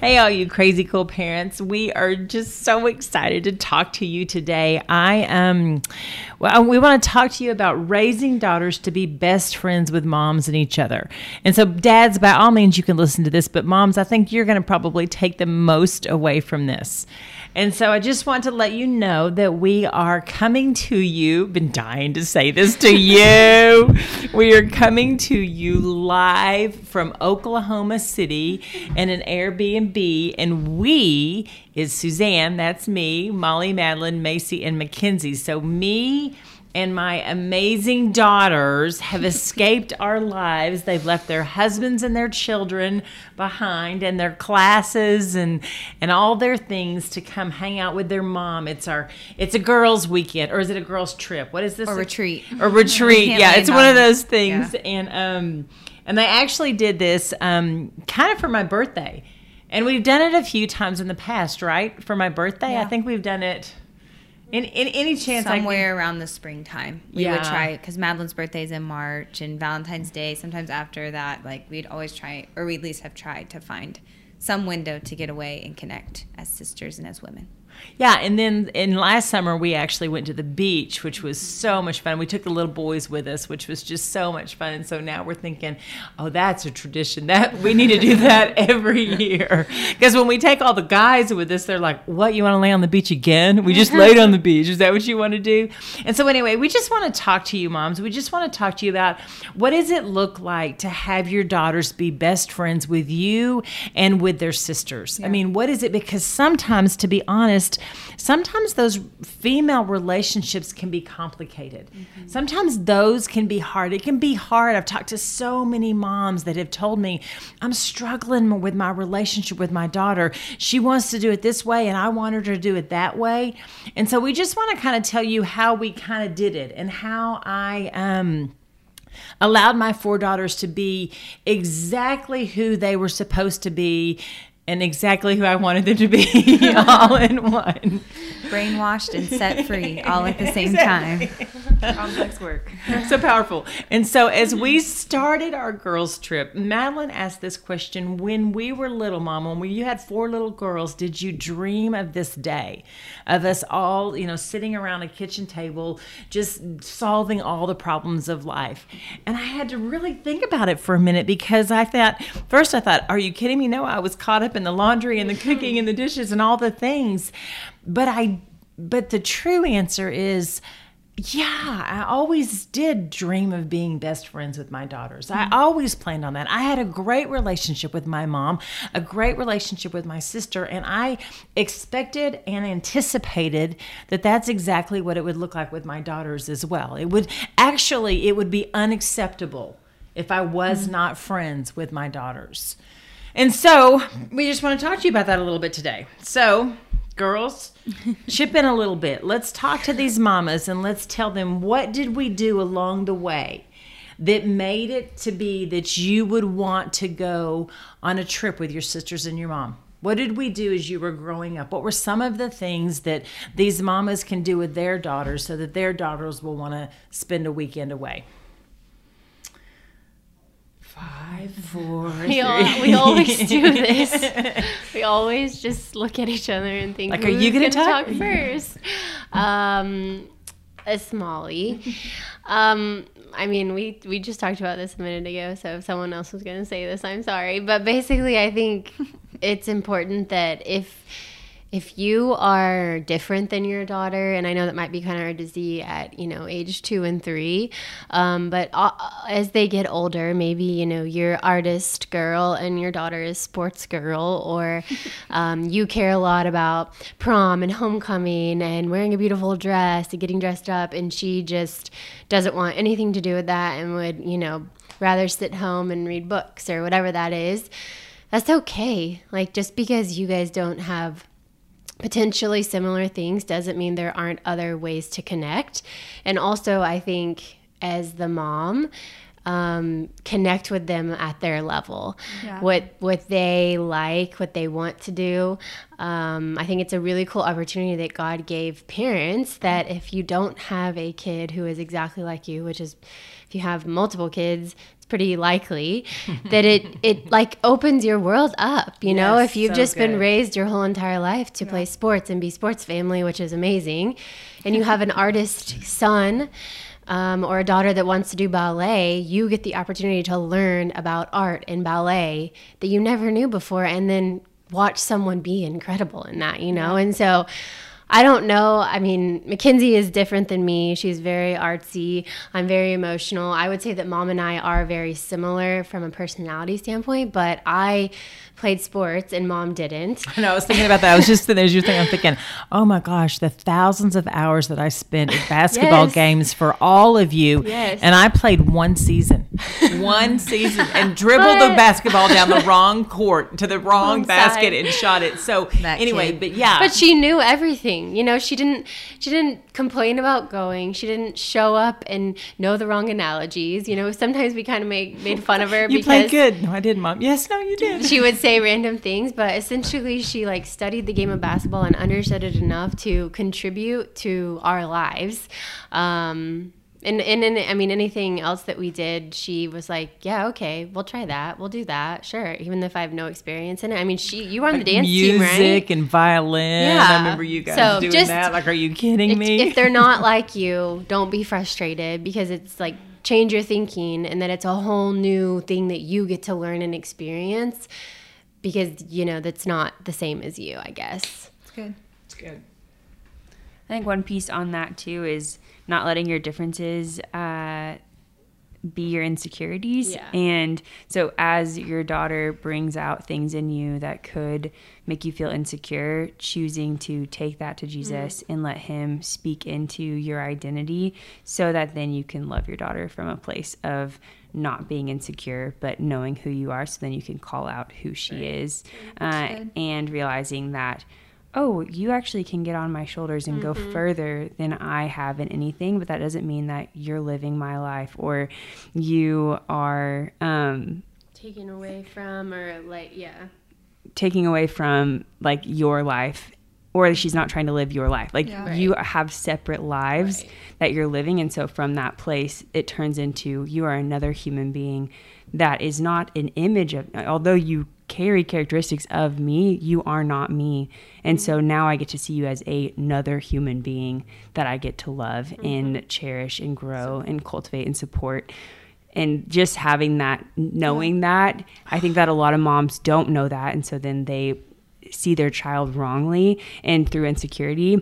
Hey, all you crazy cool parents. We are just so excited to talk to you today. I um well, we want to talk to you about raising daughters to be best friends with moms and each other. And so dads, by all means you can listen to this, but moms, I think you're going to probably take the most away from this. And so I just want to let you know that we are coming to you. Been dying to say this to you. we are coming to you live from Oklahoma City in an Airbnb, and we is Suzanne, that's me, Molly, Madeline, Macy, and Mackenzie. So me and my amazing daughters have escaped our lives. They've left their husbands and their children behind and their classes and and all their things to come hang out with their mom. It's our it's a girls weekend or is it a girls trip? What is this? A retreat. Or retreat. yeah, it's one of those things yeah. and um and they actually did this um kind of for my birthday. And we've done it a few times in the past, right? For my birthday. Yeah. I think we've done it in, in any chance somewhere around the springtime we yeah. would try because madeline's birthday is in march and valentine's day sometimes after that like we'd always try or we at least have tried to find some window to get away and connect as sisters and as women yeah, and then in last summer we actually went to the beach, which was so much fun. We took the little boys with us, which was just so much fun. And so now we're thinking, oh, that's a tradition. That we need to do that every year. Because when we take all the guys with us, they're like, "What? You want to lay on the beach again? We just laid on the beach. Is that what you want to do?" And so anyway, we just want to talk to you, moms. We just want to talk to you about what does it look like to have your daughters be best friends with you and with their sisters. Yeah. I mean, what is it? Because sometimes, to be honest honest, sometimes those female relationships can be complicated. Mm-hmm. Sometimes those can be hard. It can be hard. I've talked to so many moms that have told me, I'm struggling with my relationship with my daughter. She wants to do it this way, and I want her to do it that way. And so we just want to kind of tell you how we kind of did it and how I, um, allowed my four daughters to be exactly who they were supposed to be and exactly who I wanted them to be all in one. Brainwashed and set free all at the same time. Complex work. So powerful. And so as we started our girls' trip, Madeline asked this question when we were little, Mom, when you had four little girls, did you dream of this day? Of us all, you know, sitting around a kitchen table, just solving all the problems of life. And I had to really think about it for a minute because I thought, first I thought, are you kidding me? No, I was caught up in the laundry and the cooking and the dishes and all the things. But I but the true answer is yeah, I always did dream of being best friends with my daughters. I always planned on that. I had a great relationship with my mom, a great relationship with my sister, and I expected and anticipated that that's exactly what it would look like with my daughters as well. It would actually it would be unacceptable if I was mm-hmm. not friends with my daughters. And so we just want to talk to you about that a little bit today. So, girls, chip in a little bit. Let's talk to these mamas and let's tell them what did we do along the way that made it to be that you would want to go on a trip with your sisters and your mom. What did we do as you were growing up? What were some of the things that these mamas can do with their daughters so that their daughters will want to spend a weekend away? Five, four, we, all, we always do this. we always just look at each other and think, like, are you going to talk? talk first? Um, it's Molly. Um, I mean, we we just talked about this a minute ago. So if someone else was going to say this, I'm sorry. But basically, I think it's important that if if you are different than your daughter, and I know that might be kind of hard to see at you know age two and three, um, but uh, as they get older, maybe you know you're artist girl and your daughter is sports girl, or um, you care a lot about prom and homecoming and wearing a beautiful dress and getting dressed up, and she just doesn't want anything to do with that and would you know rather sit home and read books or whatever that is that's okay. Like just because you guys don't have potentially similar things doesn't mean there aren't other ways to connect. And also, I think as the mom, um, connect with them at their level, yeah. what what they like, what they want to do. Um, I think it's a really cool opportunity that God gave parents. That if you don't have a kid who is exactly like you, which is if you have multiple kids, pretty likely that it it like opens your world up you know if you've so just good. been raised your whole entire life to yeah. play sports and be sports family which is amazing and you have an artist son um, or a daughter that wants to do ballet, you get the opportunity to learn about art and ballet that you never knew before, and then watch someone be incredible in that, you know? And so I don't know. I mean, Mackenzie is different than me. She's very artsy. I'm very emotional. I would say that mom and I are very similar from a personality standpoint, but I played sports and mom didn't. I know. I was thinking about that. I was just as you're thinking, I'm thinking, oh my gosh, the thousands of hours that I spent at basketball yes. games for all of you. Yes. And I played one season, one season, and dribbled but, the basketball down the wrong court to the wrong basket and shot it. So that anyway, kid. but yeah. But she knew everything. You know, she didn't. She didn't complain about going. She didn't show up and know the wrong analogies. You know, sometimes we kind of made made fun of her. you played good. No, I didn't, mom. Yes, no, you did. She would say say random things, but essentially she like studied the game of basketball and understood it enough to contribute to our lives. Um, and, and, and I mean, anything else that we did, she was like, yeah, okay, we'll try that. We'll do that. Sure. Even if I have no experience in it. I mean, she, you were on the dance music team, right? Music and violin. Yeah. I remember you guys so doing just, that. Like, are you kidding if, me? If they're not like you, don't be frustrated because it's like change your thinking and that it's a whole new thing that you get to learn and experience because you know that's not the same as you i guess. It's good. It's good. I think one piece on that too is not letting your differences uh, be your insecurities yeah. and so as your daughter brings out things in you that could make you feel insecure choosing to take that to jesus mm-hmm. and let him speak into your identity so that then you can love your daughter from a place of not being insecure, but knowing who you are, so then you can call out who she right. is, uh, and realizing that, oh, you actually can get on my shoulders and mm-hmm. go further than I have in anything, but that doesn't mean that you're living my life or you are um, taking away from or like yeah taking away from like your life or she's not trying to live your life. Like yeah. you have separate lives right. that you're living. And so from that place, it turns into you are another human being that is not an image of, although you carry characteristics of me, you are not me. And mm-hmm. so now I get to see you as a, another human being that I get to love mm-hmm. and cherish and grow and cultivate and support and just having that knowing yeah. that i think that a lot of moms don't know that and so then they see their child wrongly and through insecurity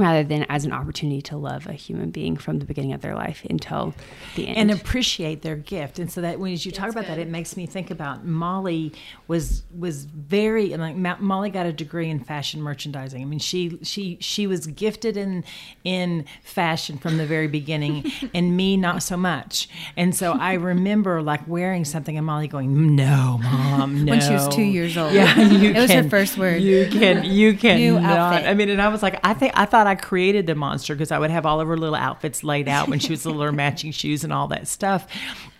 rather than as an opportunity to love a human being from the beginning of their life until the end. And appreciate their gift. And so that when as you talk about good. that it makes me think about molly was was very like molly got a degree in fashion merchandising. I mean she she she was gifted in in fashion from the very beginning and me not so much. And so i remember like wearing something and molly going no mom no when she was two years old. Yeah it was her first word. you can you can not i mean and i was like i think i thought I created the monster because I would have all of her little outfits laid out when she was little, her matching shoes and all that stuff.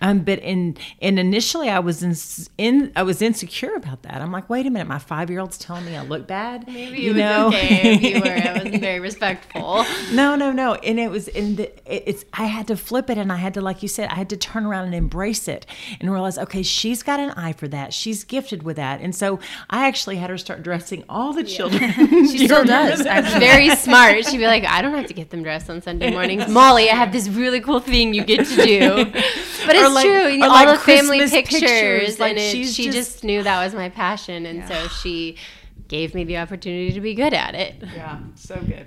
Um, but in and initially I was in, in I was insecure about that. I'm like, wait a minute, my five year old's telling me I look bad. Maybe you know? okay if you were. I wasn't very respectful. no, no, no. And it was in the it's I had to flip it and I had to like you said I had to turn around and embrace it and realize okay she's got an eye for that. She's gifted with that. And so I actually had her start dressing all the children. Yeah. she still does. Very smart. She'd be like, I don't have to get them dressed on Sunday mornings. Molly, I have this really cool thing you get to do. But it's like, true. All like the family pictures, pictures like and it, she just, just, knew that was my passion, and yeah. so she gave me the opportunity to be good at it. Yeah, so good.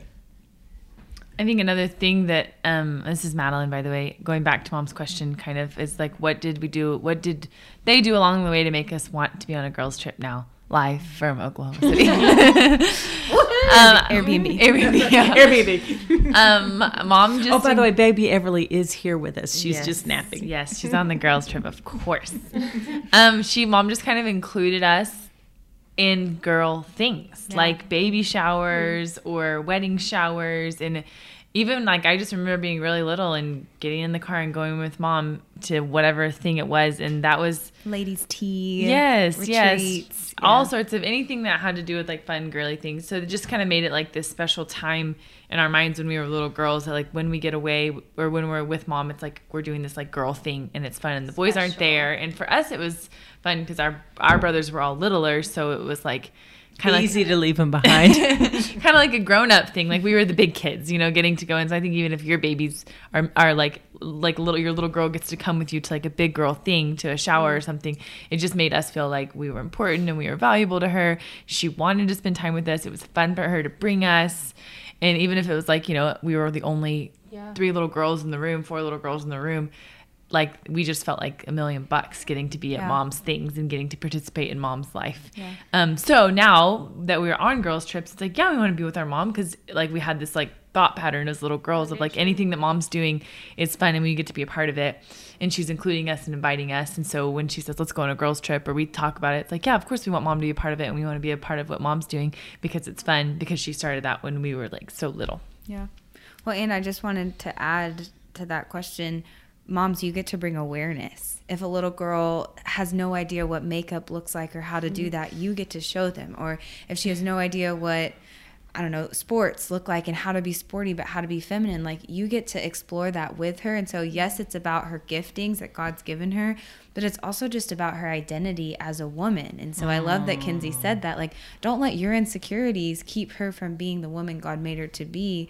I think another thing that um, this is Madeline, by the way, going back to mom's question, kind of is like, what did we do? What did they do along the way to make us want to be on a girls' trip now, live from Oklahoma City? Um, Airbnb. Airbnb. Yeah. Airbnb. Um, mom just. Oh, by the way, baby Everly is here with us. She's Yes. just napping. Yes, she's on the girls' trip, of course. Um, she mom just kind of included us in girl things like baby showers or wedding showers and even like I just remember being really little and getting in the car and going with mom to whatever thing it was and that was Ladies' tea. Yes, yes. retreats, All sorts of anything that had to do with like fun girly things. So it just kind of made it like this special time in our minds when we were little girls. That like when we get away or when we're with mom, it's like we're doing this like girl thing and it's fun and the boys aren't there. And for us, it was fun because our our brothers were all littler, so it was like kind of like Easy to leave them behind. kind of like a grown up thing. Like we were the big kids, you know, getting to go in. So I think even if your babies are, are like like little your little girl gets to come with you to like a big girl thing to a shower or mm. something, it just made us feel like we were important and we were valuable to her. She wanted to spend time with us. It was fun for her to bring us. And even if it was like, you know, we were the only Yeah. three little girls in the room, four little girls in the room, like we just felt like a million bucks getting to be at Yeah. mom's things and getting to participate in mom's life. Yeah. Um, so now that we were on girls trips, it's like, yeah, we want to be with our mom because like we had this like thought pattern as little girls of like anything that mom's doing is fun and we get to be a part of it. And she's including us and inviting us. And so when she says, let's go on a girls trip or we talk about it, it's like, yeah, of course we want mom to be a part of it and we want to be a part of what mom's doing because it's fun because she started that when we were like so little. Yeah. Well, and I just wanted to add to that question moms, you get to bring awareness. If a little girl has no idea what makeup looks like or how to do mm-hmm. that, you get to show them. Or if she has no idea what, I don't know, sports look like and how to be sporty, but how to be feminine, like you get to explore that with her. And so, yes, it's about her giftings that God's given her, but it's also just about her identity as a woman. And so, I love that Kenzie said that. Like, don't let your insecurities keep her from being the woman God made her to be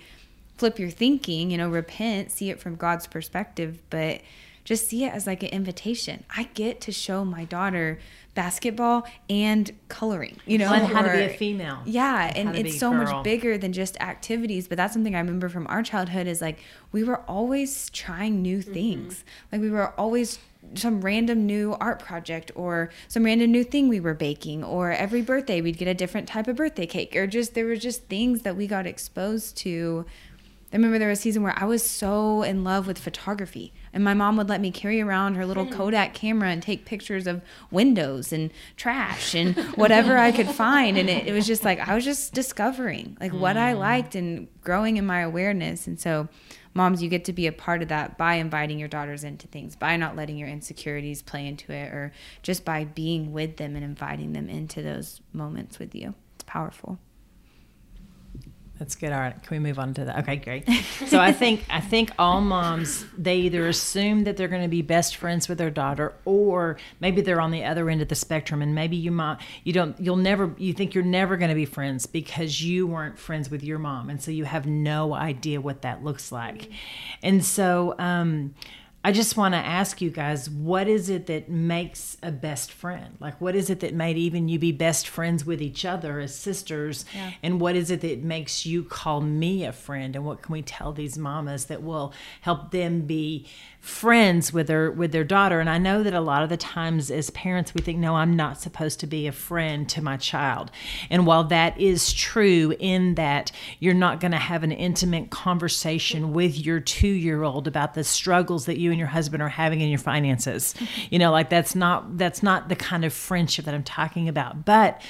flip your thinking, you know, repent, see it from God's perspective, but just see it as like an invitation. I get to show my daughter basketball and coloring, you know, And how to be a female. Yeah, And and it's so girl. much bigger than just activities, but that's something I remember from our childhood is like we were always trying new Mm-hmm. things. Like we were always some random new art project or some random new thing we were baking or every birthday we'd get a different type of birthday cake or just there were just things that we got exposed to I remember there was a season where I was so in love with photography, and my mom would let me carry around her little hmm. Kodak camera and take pictures of windows and trash and whatever I could find. And it, it was just like I was just discovering like what I hmm. liked and growing in my awareness. And so, moms, you get to be a part of that by inviting your daughters into things, by not letting your insecurities play into it, or just by being with them and inviting them into those moments with you. It's powerful. That's good. All right, can we move on to that? Okay, great. So I think I think all moms they either assume that they're going to be best friends with their daughter, or maybe they're on the other end of the spectrum, and maybe you might you don't you'll never you think you're never going to be friends because you weren't friends with your mom, and so you have no idea what that looks like, and so. um I just want to ask you guys, what is it that makes a best friend? Like, what is it that made even you be best friends with each other as sisters? And what is it that makes you call me a friend? And what can we tell these mamas that will help them be friends with their with their daughter? And I know that a lot of the times as parents we think, no, I'm not supposed to be a friend to my child. And while that is true in that you're not going to have an intimate conversation with your two year old about the struggles that you and your husband are having in your finances. You know, like that's not that's not the kind of friendship that I'm talking about. But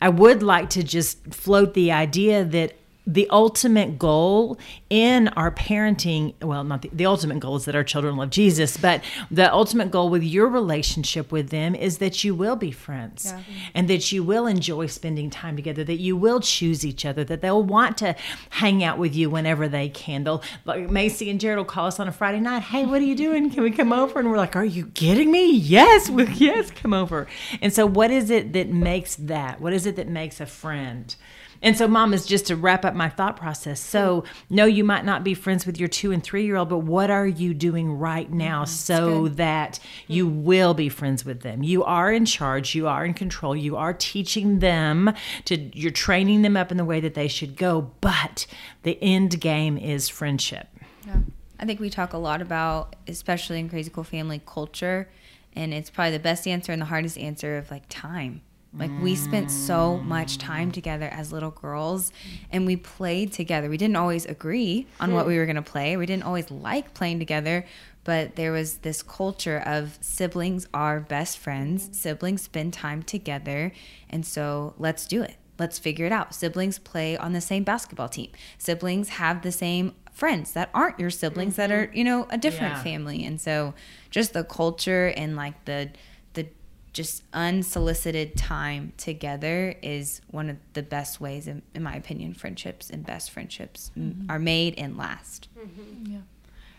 I would like to just float the idea that the ultimate goal in our parenting well not the, the ultimate goal is that our children love jesus but the ultimate goal with your relationship with them is that you will be friends and that you will enjoy spending time together that you will choose each other that they'll want to hang out with you whenever they can. They'll like macy and jared will call us on a friday night hey what are you doing? Can we come over? And we're like are you kidding me? Yes we, yes come over. And so what is it that makes that? What is it that makes a friend and so, mom, is just to wrap up my thought process. So, no, you might not be friends with your two and three year old, but what are you doing right mm-hmm. now so that you will be friends with them? You are in charge, you are in control, you are teaching them to, you're training them up in the way that they should go, but the end game is friendship. Yeah. I think we talk a lot about, especially in Crazy Cool Family, culture, and it's probably the best answer and the hardest answer of like time. Like we spent mm. so much time together as little girls and we played together. We didn't always agree on what we were going to play. We didn't always like playing together, but there was this culture of siblings are best friends. Siblings spend time together, and so let's do it. Let's figure it out. Siblings play on the same basketball team. Siblings have the same friends that aren't your siblings that mm-hmm. are, you know, a different Yeah. family. And so just the culture and like the just unsolicited time together is one of the best ways in, in my opinion friendships and best friendships m mm-hmm. are made and last mm-hmm. Yeah.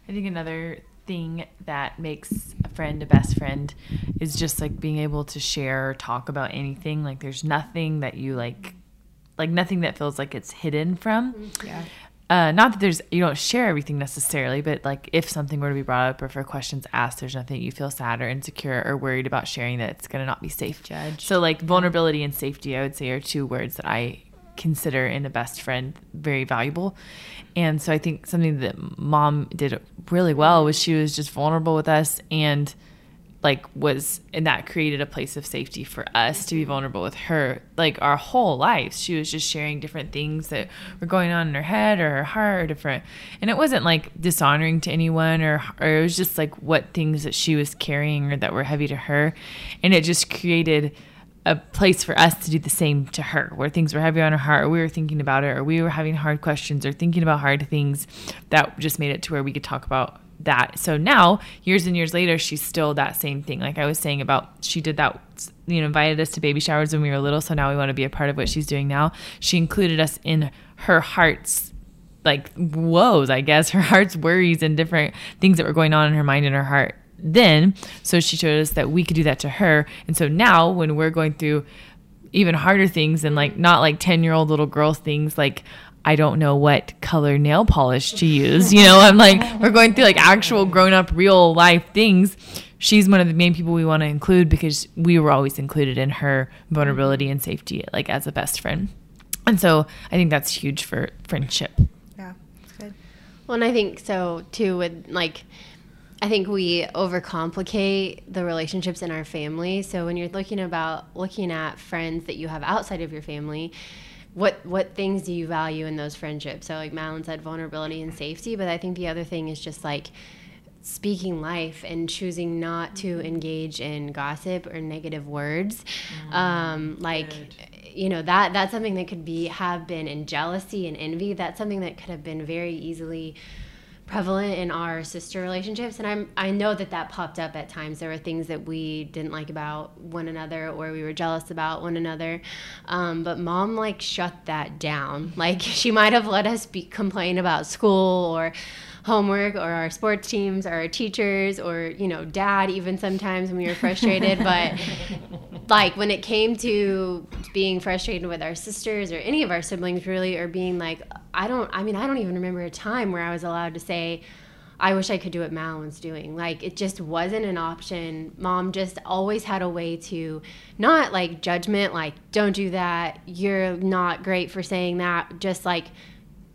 I think another thing that makes a friend a best friend is just like being able to share or talk about anything. Like there's nothing that you like, like nothing that feels like it's hidden from. Mm-hmm. yeah Uh, not that there's you don't share everything necessarily, but like if something were to be brought up or for questions asked, there's nothing you feel sad or insecure or worried about sharing that it's gonna not be safe. Judged. So like vulnerability and safety, I would say, are two words that I consider in a best friend very valuable. And so I think something that mom did really well was she was just vulnerable with us and like was and that created a place of safety for us to be vulnerable with her like our whole lives. She was just sharing different things that were going on in her head or her heart or different and it wasn't like dishonoring to anyone or, or it was just like what things that she was carrying or that were heavy to her and it just created a place for us to do the same to her where things were heavy on her heart or we were thinking about it or we were having hard questions or thinking about hard things that just made it to where we could talk about that so now years and years later she's still that same thing like i was saying about she did that you know invited us to baby showers when we were little so now we want to be a part of what she's doing now she included us in her heart's like woes, I guess, her heart's worries and different things that were going on in her mind and her heart then. So she showed us that we could do that to her. And so now when we're going through even harder things and like not like 10 year old little girl things like I don't know what color nail polish to use. You know, I'm like, we're going through like actual grown up real life things. She's one of the main people we want to include because we were always included in her vulnerability and safety, like as a best friend. And so I think that's huge for friendship. yeah it's good Well, and I think so too. With like, I think we overcomplicate the relationships in our family. So when you're looking about looking at friends that you have outside of your family, what what things do you value in those friendships? So like Madeline said, vulnerability and safety. But I think the other thing is just like speaking life and choosing not to engage in gossip or negative words um, like you know that that's something that could be have been in jealousy and envy that's something that could have been very easily prevalent in our sister relationships and I'm I know that that popped up at times. There were things that we didn't like about one another or we were jealous about one another. Um, but mom like shut that down. Like she might have let us be complain about school or homework or our sports teams or our teachers or you know dad even sometimes when we were frustrated but like when it came to being frustrated with our sisters or any of our siblings really or being like i don't i mean i don't even remember a time where i was allowed to say i wish i could do what madeline's doing. Like it just wasn't an option. Mom just always had a way to not like judgment like don't do that. You're not great for saying that. Just like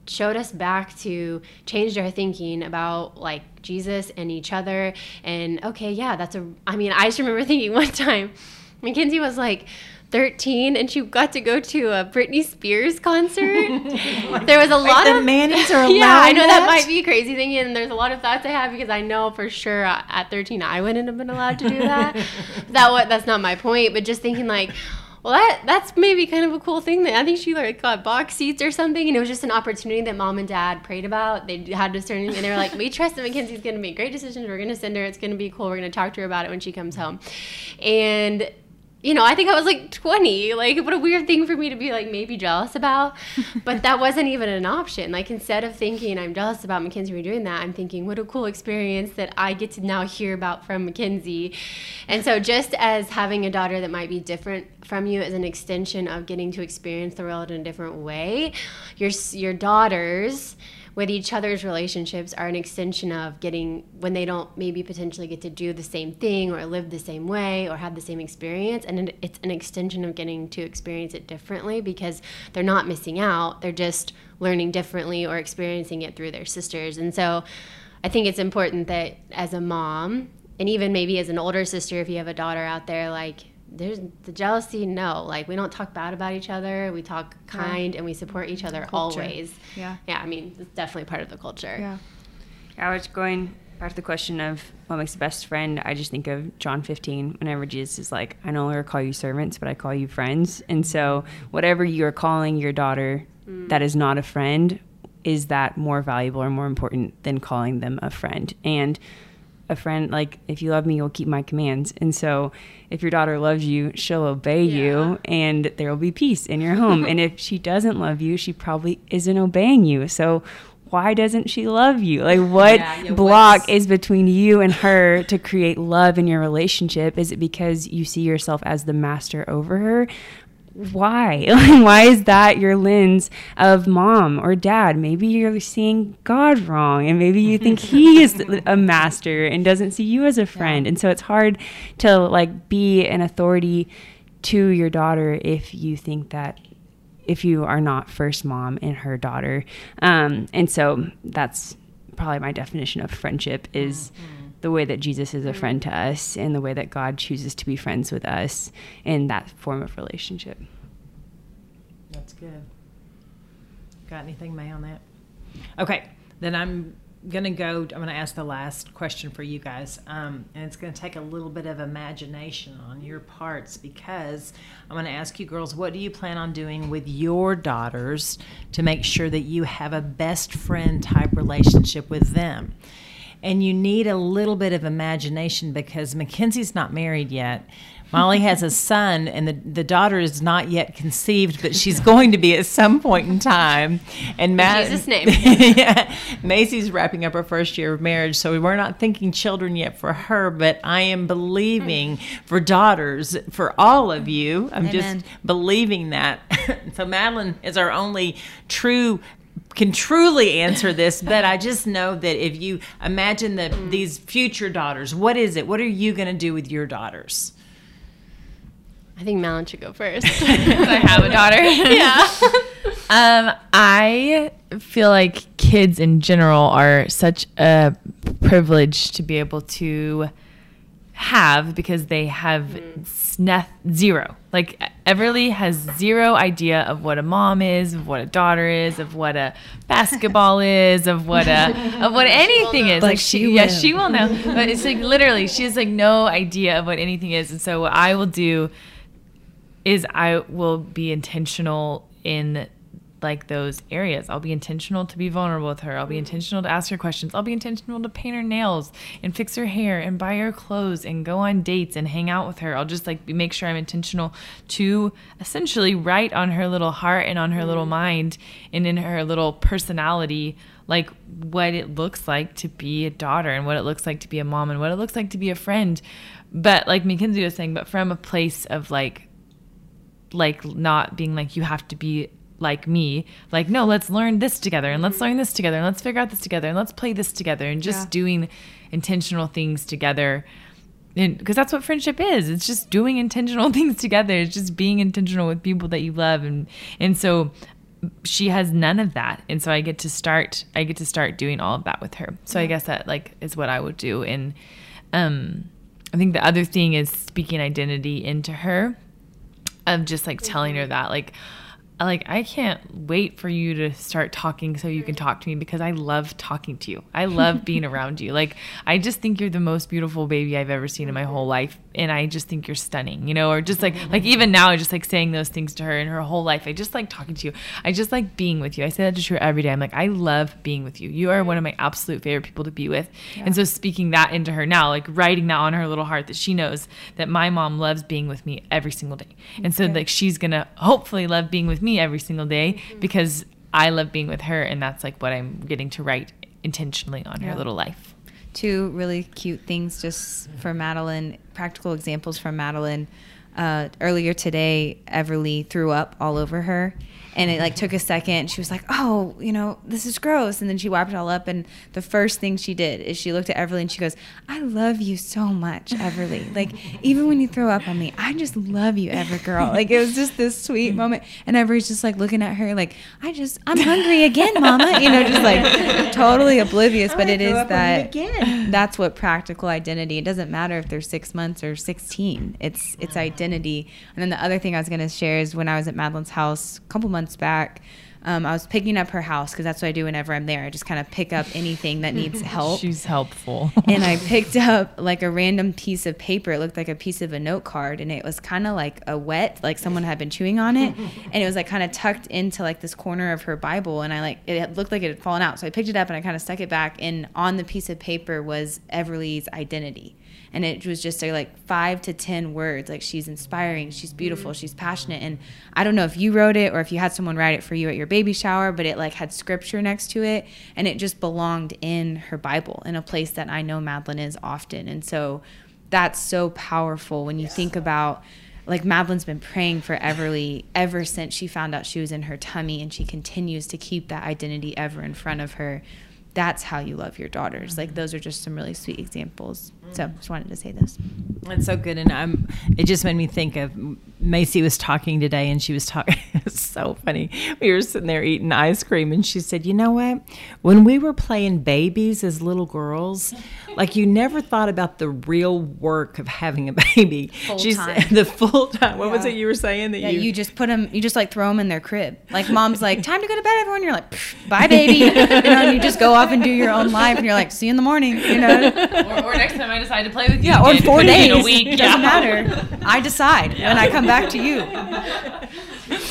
showed us back to changed our thinking about like Jesus and each other and okay yeah that's a I mean I just remember thinking one time Mackenzie was like 13 and she got to go to a Britney Spears concert. there was a lot the of Mannings are Yeah, I know that? that? might be a crazy thing and there's a lot of thoughts I have because I know for sure uh, at 13 I wouldn't have been allowed to do that. that what that's not my point, but just thinking like well, that that's maybe kind of a cool thing. That I think she like got box seats or something, and it was just an opportunity that mom and dad prayed about. They had certain, and they were like, "We trust that Mackenzie's going to make great decisions. We're going to send her. It's going to be cool. We're going to talk to her about it when she comes home." And you know, I think I was like 20. Like, what a weird thing for me to be like maybe jealous about. But that wasn't even an option. Like, instead of thinking I'm jealous about Mackenzie doing that, I'm thinking, what a cool experience that I get to now hear about from Mackenzie. And so, just as having a daughter that might be different from you is an extension of getting to experience the world in a different way, your, your daughters with each other's relationships are an extension of getting when they don't maybe potentially get to do the same thing or live the same way or have the same experience. And it's an extension of getting to experience it differently because they're not missing out. They're just learning differently or experiencing it through their sisters. And so i think it's important that as a mom and even maybe as an older sister if you have a daughter out there like there's the jealousy no like we don't talk bad about each other we talk kind and we support each other Culture. always Yeah. yeah i mean it's definitely part of the culture Yeah. I was going back to the question of what makes a best friend. I just think of John 15 whenever Jesus is like, I no longer call you servants, but I call you friends. And so, whatever you're calling your daughter mm. that is not a friend, is that more valuable or more important than calling them a friend? And a friend, like, if you love me, you'll keep my commands. And so, if your daughter loves you, she'll obey you and there will be peace in your home. and if she doesn't love you, she probably isn't obeying you. So, why doesn't she love you? Like, what Yeah, yeah, block is between you and her to create love in your relationship? Is it because you see yourself as the master over her? Why? Why is that your lens of mom or dad? Maybe you're seeing God wrong, and maybe you think He is a master and doesn't see you as a friend. And so it's hard to like be an authority to your daughter if you think that if you are not first mom and her daughter. Um, and so that's probably my definition of friendship is the way that Jesus is a friend to us and the way that God chooses to be friends with us in that form of relationship. That's good. Got anything, May, on that? Okay, then I'm gonna go. I'm gonna ask the last question for you guys, um, and it's gonna take a little bit of imagination on your parts because I'm gonna ask you girls, what do you plan on doing with your daughters to make sure that you have a best friend type relationship with them? And you need a little bit of imagination because Mackenzie's not married yet. Molly has a son, and the, the daughter is not yet conceived, but she's going to be at some point in time. And Matt, Jesus' name. yeah, Macy's wrapping up her first year of marriage, so we're not thinking children yet for her. But I am believing hmm. for daughters for all of you. I'm Amen. just believing that. so Madeline is our only true can truly answer this, but I just know that if you imagine that these future daughters, what is it? What are you going to do with your daughters? i think malin should go first I have a daughter. yeah Um, I feel like kids in general are such a privilege to be able to have because they have sneth zero. Like Everly has zero idea of what a mom is, of what a daughter is, of what a basketball is, of what a of what anything is. like she, yeah, she will know. But it's like literally, she has like no idea of what anything is. And so what I will do is I will be intentional in like those areas. I'll be intentional to be vulnerable with her. I'll be mm. intentional to ask her questions. I'll be intentional to paint her nails and fix her hair and buy her clothes and go on dates and hang out with her. I'll just like make sure I'm intentional to essentially write on her little heart and on her little mm. mind and in her little personality like what it looks like to be a daughter and what it looks like to be a mom and what it looks like to be a friend. But like Mackenzie was saying, but from a place of like like not being like you have to be like me like no let's learn this together and let's learn this together and let's figure out this together and let's play this together and just Yeah. doing intentional things together. Because that's what friendship is. It's just doing intentional things together. It's just being intentional with people that you love and and so she has none of that and so i get to start i get to start doing all of that with her. So i guess that like is what i would do and um i think the other thing is speaking identity into her of just like telling her that like like I can't wait for you to start talking so you can talk to me because I love talking to you. I love being around you. Like I just think you're the most beautiful baby I've ever seen in my whole life and I just think you're stunning, you know, or just like like even now just like saying those things to her in her whole life. I just like talking to you. I just like being with you. I say that to her every day. I'm like I love being with you. You are one of my absolute favorite people to be with. And so speaking that into her now, like writing that on her little heart that she knows that my mom loves being with me every single day. And so like she's to hopefully love being with me every single day mm-hmm. because I love being with her and that's like what I'm getting to write intentionally on her little life. Two really cute things just for Madeline, practical examples from Madeline. Uh, earlier today, Everly threw up all over her, and it like took a second. She was like, "Oh, you know, this is gross," and then she wiped it all up. And the first thing she did is she looked at Everly and she goes, "I love you so much, Everly. Like even when you throw up on me, I just love you, Ever girl." Like it was just this sweet moment, and Everly's just like looking at her like, "I just I'm hungry again, Mama," you know, just like totally oblivious. But it is that that's what practical identity. It doesn't matter if they're six months or sixteen. It's it's identity. And then the other thing I was gonna share is when I was at Madeline's house a couple months back. Um, I was picking up her house because that's what I do whenever I'm there. I just kind of pick up anything that needs help. She's helpful. and I picked up like a random piece of paper. It looked like a piece of a note card, and it was kind of like a wet, like someone had been chewing on it, and it was like kind of tucked into like this corner of her Bible, and I like it looked like it had fallen out. So I picked it up and I kind of stuck it back, and on the piece of paper was Everly's identity and it was just a, like five to ten words like she's inspiring she's beautiful mm-hmm. she's passionate. And i don't know if you wrote it or if you had someone write it for you at your baby shower but it like had scripture next to it and it just belonged in her bible in a place that i know madeline is often. And so that's so powerful when you yes. think about like Madeline's been praying for Everly ever since she found out she was in her tummy, and she continues to keep that identity ever in front of her that's how you love your daughters. Like mm-hmm. those are just some really sweet examples. So mm. just wanted to say this. That's so good, and I'm. It just made me think of Macy was talking today, and she was talking. it's so funny. We were sitting there eating ice cream, and she said, "You know what? When we were playing babies as little girls, like you never thought about the real work of having a baby. Full She's time. the full time. What Yeah. was it you were saying that Yeah, you? you just put them. You just like throw them in their crib. Like mom's like, time to go to bed, everyone. You're like, bye, baby. you know, and you just go off and do your own life, and you're like, see you in the morning. You know. or, or next time I decide to play with you. Yeah, or four days. In a week. Doesn't yeah. matter. I decide when I come back to you.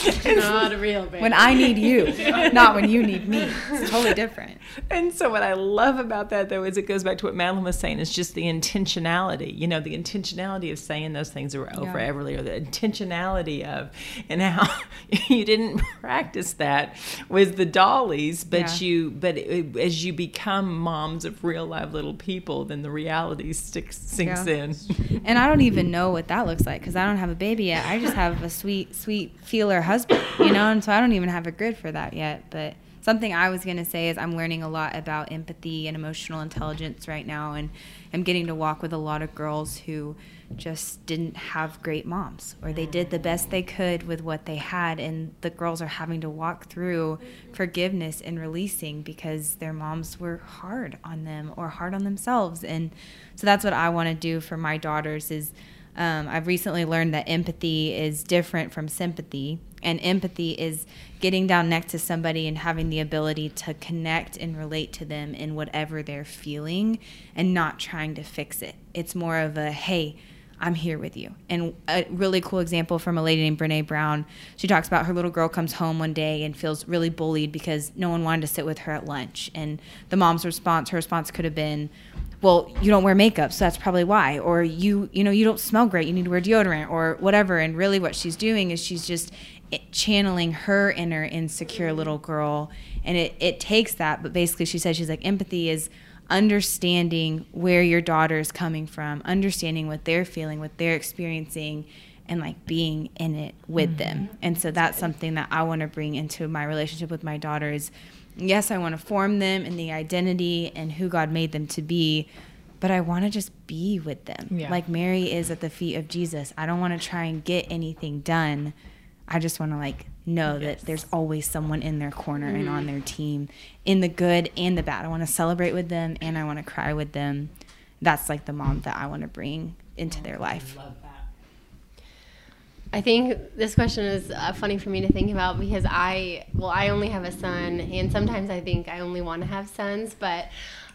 Not a real baby. When I need you, not when you need me. It's totally different. And so, what I love about that, though, is it goes back to what Madeline was saying. It's just the intentionality. You know, the intentionality of saying those things over, over Yeah. Everly, or the intentionality of, and how you didn't practice that with the dollies, but Yeah. you, but it, as you become moms of real live little people, then the reality sticks sinks Yeah. in. And I don't even know what that looks like because I don't have a baby yet. I just have a sweet, sweet feeler husband, you know, and so I don't even have a grid for that yet. But something I was going to say is I'm learning a lot about empathy and emotional intelligence right now. And I'm getting to walk with a lot of girls who just didn't have great moms or they did the best they could with what they had. And the girls are having to walk through forgiveness and releasing because their moms were hard on them or hard on themselves. And so that's what I want to do for my daughters is um, I've recently learned that empathy is different from sympathy. And empathy is getting down next to somebody and having the ability to connect and relate to them in whatever they're feeling and not trying to fix it. It's more of a, hey, I'm here with you. And a really cool example from a lady named Brene Brown. She talks about her little girl comes home one day and feels really bullied because no one wanted to sit with her at lunch. And the mom's response, her response could have been, well, you don't wear makeup, so that's probably why. Or you, you know, you don't smell great. You need to wear deodorant or whatever. And really, what she's doing is she's just eh, channeling her inner insecure little girl. And it, it takes that, but basically, she says she's like empathy is understanding where your daughter is coming from, understanding what they're feeling, what they're experiencing, and like being in it with mm-hmm. them. And so that's something that I want to bring into my relationship with my daughters. Yes, I want to form them in the identity and who God made them to be, but I want to just be with them. Yeah. Like Mary is at the feet of Jesus. I don't want to try and get anything done. I just want to like know that there's always someone in their corner and on mm-hmm. their team in the good and the bad. I want to celebrate with them and I want to cry with them. That's like the mom that I want to bring into oh, their life. I think this question is uh, funny for me to think about because I, well, I only have a son, and sometimes I think I only want to have sons, but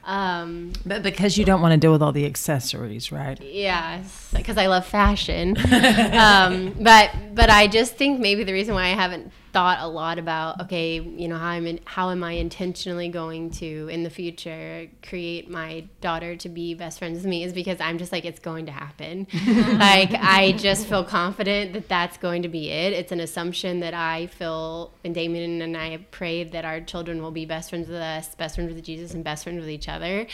um, But because you don't want to deal with all the accessories, right? yeah, because I love fashion. um, but but I just think maybe the reason why I haven't thought a lot about okay, you know, how I'm in, how am I intentionally going to in the future create my daughter to be best friends with me is because I'm just like it's going to happen. like I just feel confident that that's going to be it. It's an assumption that I feel, and Damien and I pray that our children will be best friends with us, best friends with Jesus, and best friends with each other.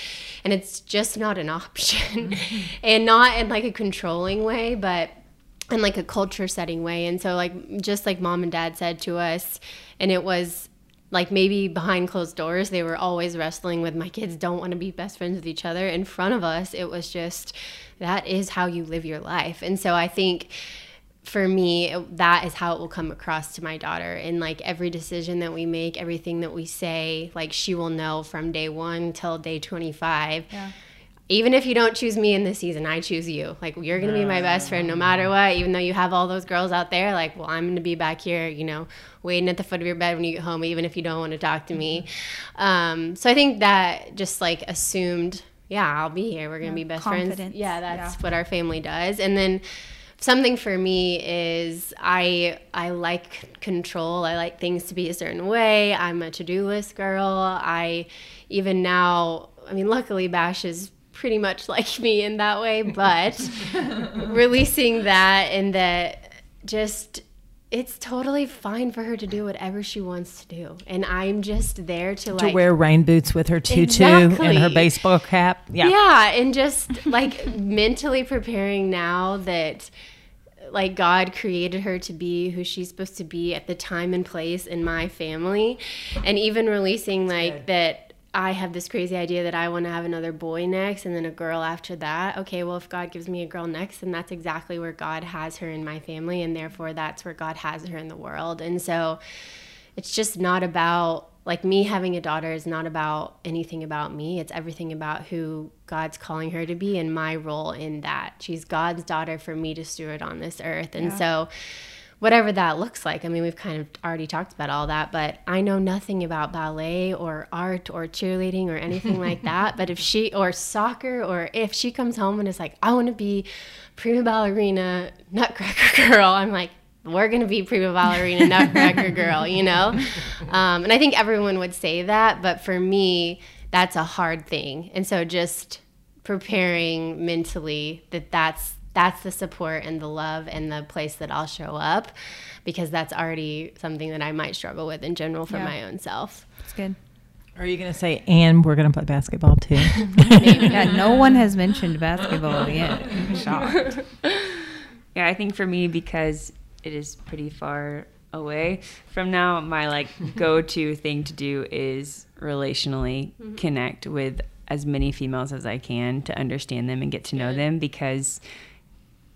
And it's just not an option, mm-hmm. and not in like a controlling way, but in like a culture setting way. And so like just like mom and dad said to us, and it was like maybe behind closed doors they were always wrestling with my kids don't want to be best friends with each other. In front of us it was just that is how you live your life. And so i think for me that is how it will come across to my daughter. In like every decision that we make everything that we say like she will know from day 1 till day 25 yeah even if you don't choose me in this season, I choose you. Like you're gonna be my best friend no matter what. Even though you have all those girls out there, like well, I'm gonna be back here, you know, waiting at the foot of your bed when you get home, even if you don't want to talk to me. Um, so I think that just like assumed, yeah, I'll be here. We're gonna yeah, be best confidence. friends. Yeah, that's yeah. what our family does. And then something for me is I I like control. I like things to be a certain way. I'm a to-do list girl. I even now, I mean, luckily Bash is pretty much like me in that way, but releasing that and that just it's totally fine for her to do whatever she wants to do. And I'm just there to like to wear rain boots with her tutu exactly. and her baseball cap. Yeah. Yeah, and just like mentally preparing now that like God created her to be who she's supposed to be at the time and place in my family. And even releasing like that I have this crazy idea that I want to have another boy next and then a girl after that. Okay, well, if God gives me a girl next, then that's exactly where God has her in my family, and therefore that's where God has her in the world. And so it's just not about, like, me having a daughter is not about anything about me. It's everything about who God's calling her to be and my role in that. She's God's daughter for me to steward on this earth. And yeah. so, whatever that looks like. I mean, we've kind of already talked about all that, but I know nothing about ballet or art or cheerleading or anything like that. But if she, or soccer, or if she comes home and is like, I want to be prima ballerina, nutcracker girl, I'm like, we're going to be prima ballerina, nutcracker girl, you know? Um, and I think everyone would say that, but for me, that's a hard thing. And so just preparing mentally that that's that's the support and the love and the place that I'll show up because that's already something that I might struggle with in general for yeah. my own self. That's good. Are you going to say, and we're going to play basketball too? yeah, no one has mentioned basketball yet. Shocked. Yeah, I think for me, because it is pretty far away from now, my like go to thing to do is relationally mm-hmm. connect with as many females as I can to understand them and get to know them because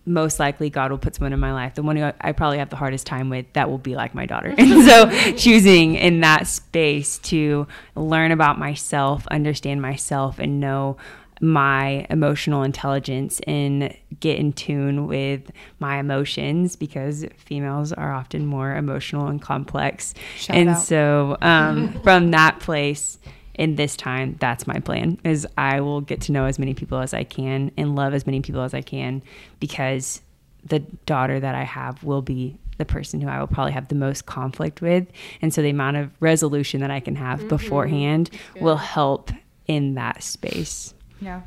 most likely God will put someone in my life. The one who I probably have the hardest time with, that will be like my daughter. and so choosing in that space to learn about myself, understand myself, and know my emotional intelligence and get in tune with my emotions because females are often more emotional and complex. Shout and out. so um, from that place, in this time that's my plan is i will get to know as many people as i can and love as many people as i can because the daughter that i have will be the person who i will probably have the most conflict with and so the amount of resolution that i can have mm-hmm. beforehand will help in that space yeah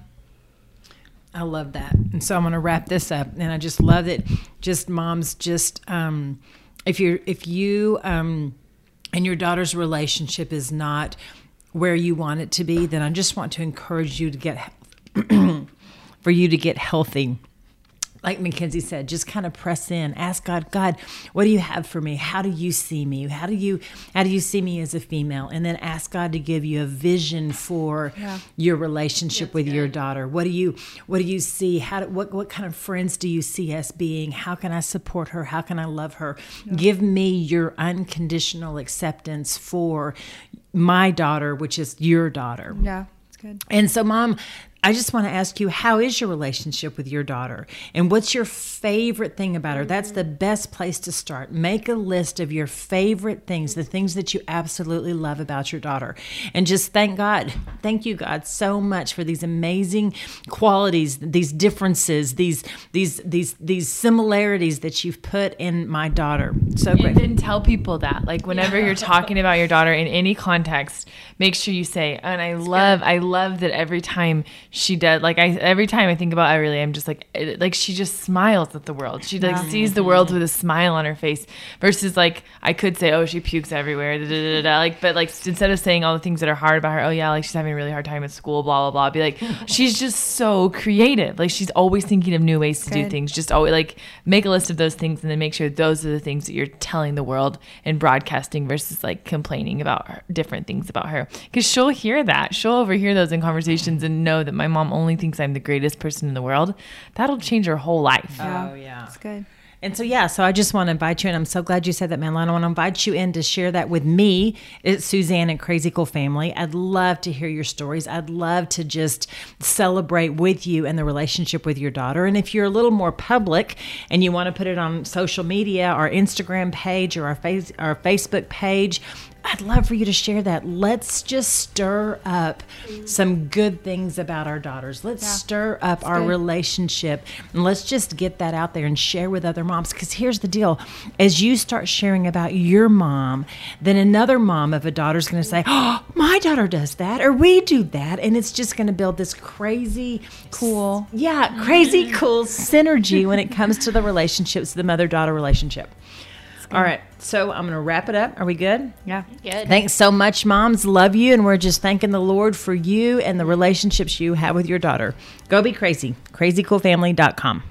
I love that. And so I'm going to wrap this up. And I just love it. Just moms, just um, if you're if you um, and your daughter's relationship is not where you want it to be, then I just want to encourage you to get for you to get healthy like Mackenzie said, just kind of press in, ask God, God, what do you have for me? How do you see me? How do you how do you see me as a female? And then ask God to give you a vision for yeah. your relationship That's with good. your daughter. What do you what do you see? How do, what what kind of friends do you see us being? How can I support her? How can I love her? Yeah. Give me your unconditional acceptance for my daughter, which is your daughter. Yeah. It's good. And so, mom, I just want to ask you, how is your relationship with your daughter? And what's your favorite thing about her? That's the best place to start. Make a list of your favorite things, the things that you absolutely love about your daughter. And just thank God, thank you, God, so much for these amazing qualities, these differences, these these these these similarities that you've put in my daughter. So great. And tell people that. Like whenever yeah. you're talking about your daughter in any context, make sure you say, and I love, I love that every time she does like I every time I think about Everly, I'm just like it, like she just smiles at the world. She like sees the world with a smile on her face. Versus like I could say, oh, she pukes everywhere, da, da, da, like but like instead of saying all the things that are hard about her, oh yeah, like she's having a really hard time at school, blah blah blah. Be like, she's just so creative. Like she's always thinking of new ways to do things. Just always like make a list of those things and then make sure those are the things that you're telling the world and broadcasting versus like complaining about her, different things about her because she'll hear that she'll overhear those in conversations and know that my mom only thinks i'm the greatest person in the world that'll change her whole life Oh yeah. It's good. And so, yeah, so I just want to invite you, and I'm so glad you said that, Madeline. I want to invite you in to share that with me. It's Suzanne and Crazy Cool Family. I'd love to hear your stories. I'd love to just celebrate with you and the relationship with your daughter. And if you're a little more public and you want to put it on social media, our Instagram page or our, face, our Facebook page, I'd love for you to share that. Let's just stir up some good things about our daughters. Let's stir up our relationship and let's just get that out there and share with other moms. Because here's the deal as you start sharing about your mom, then another mom of a daughter is going to say, Oh, my daughter does that, or we do that. And it's just going to build this crazy, cool, yeah, crazy cool synergy when it comes to the relationships, the mother daughter relationship. All right. So I'm going to wrap it up. Are we good? Yeah. Good. Thanks so much, moms. Love you. And we're just thanking the Lord for you and the relationships you have with your daughter. Go be crazy. CrazyCoolFamily.com.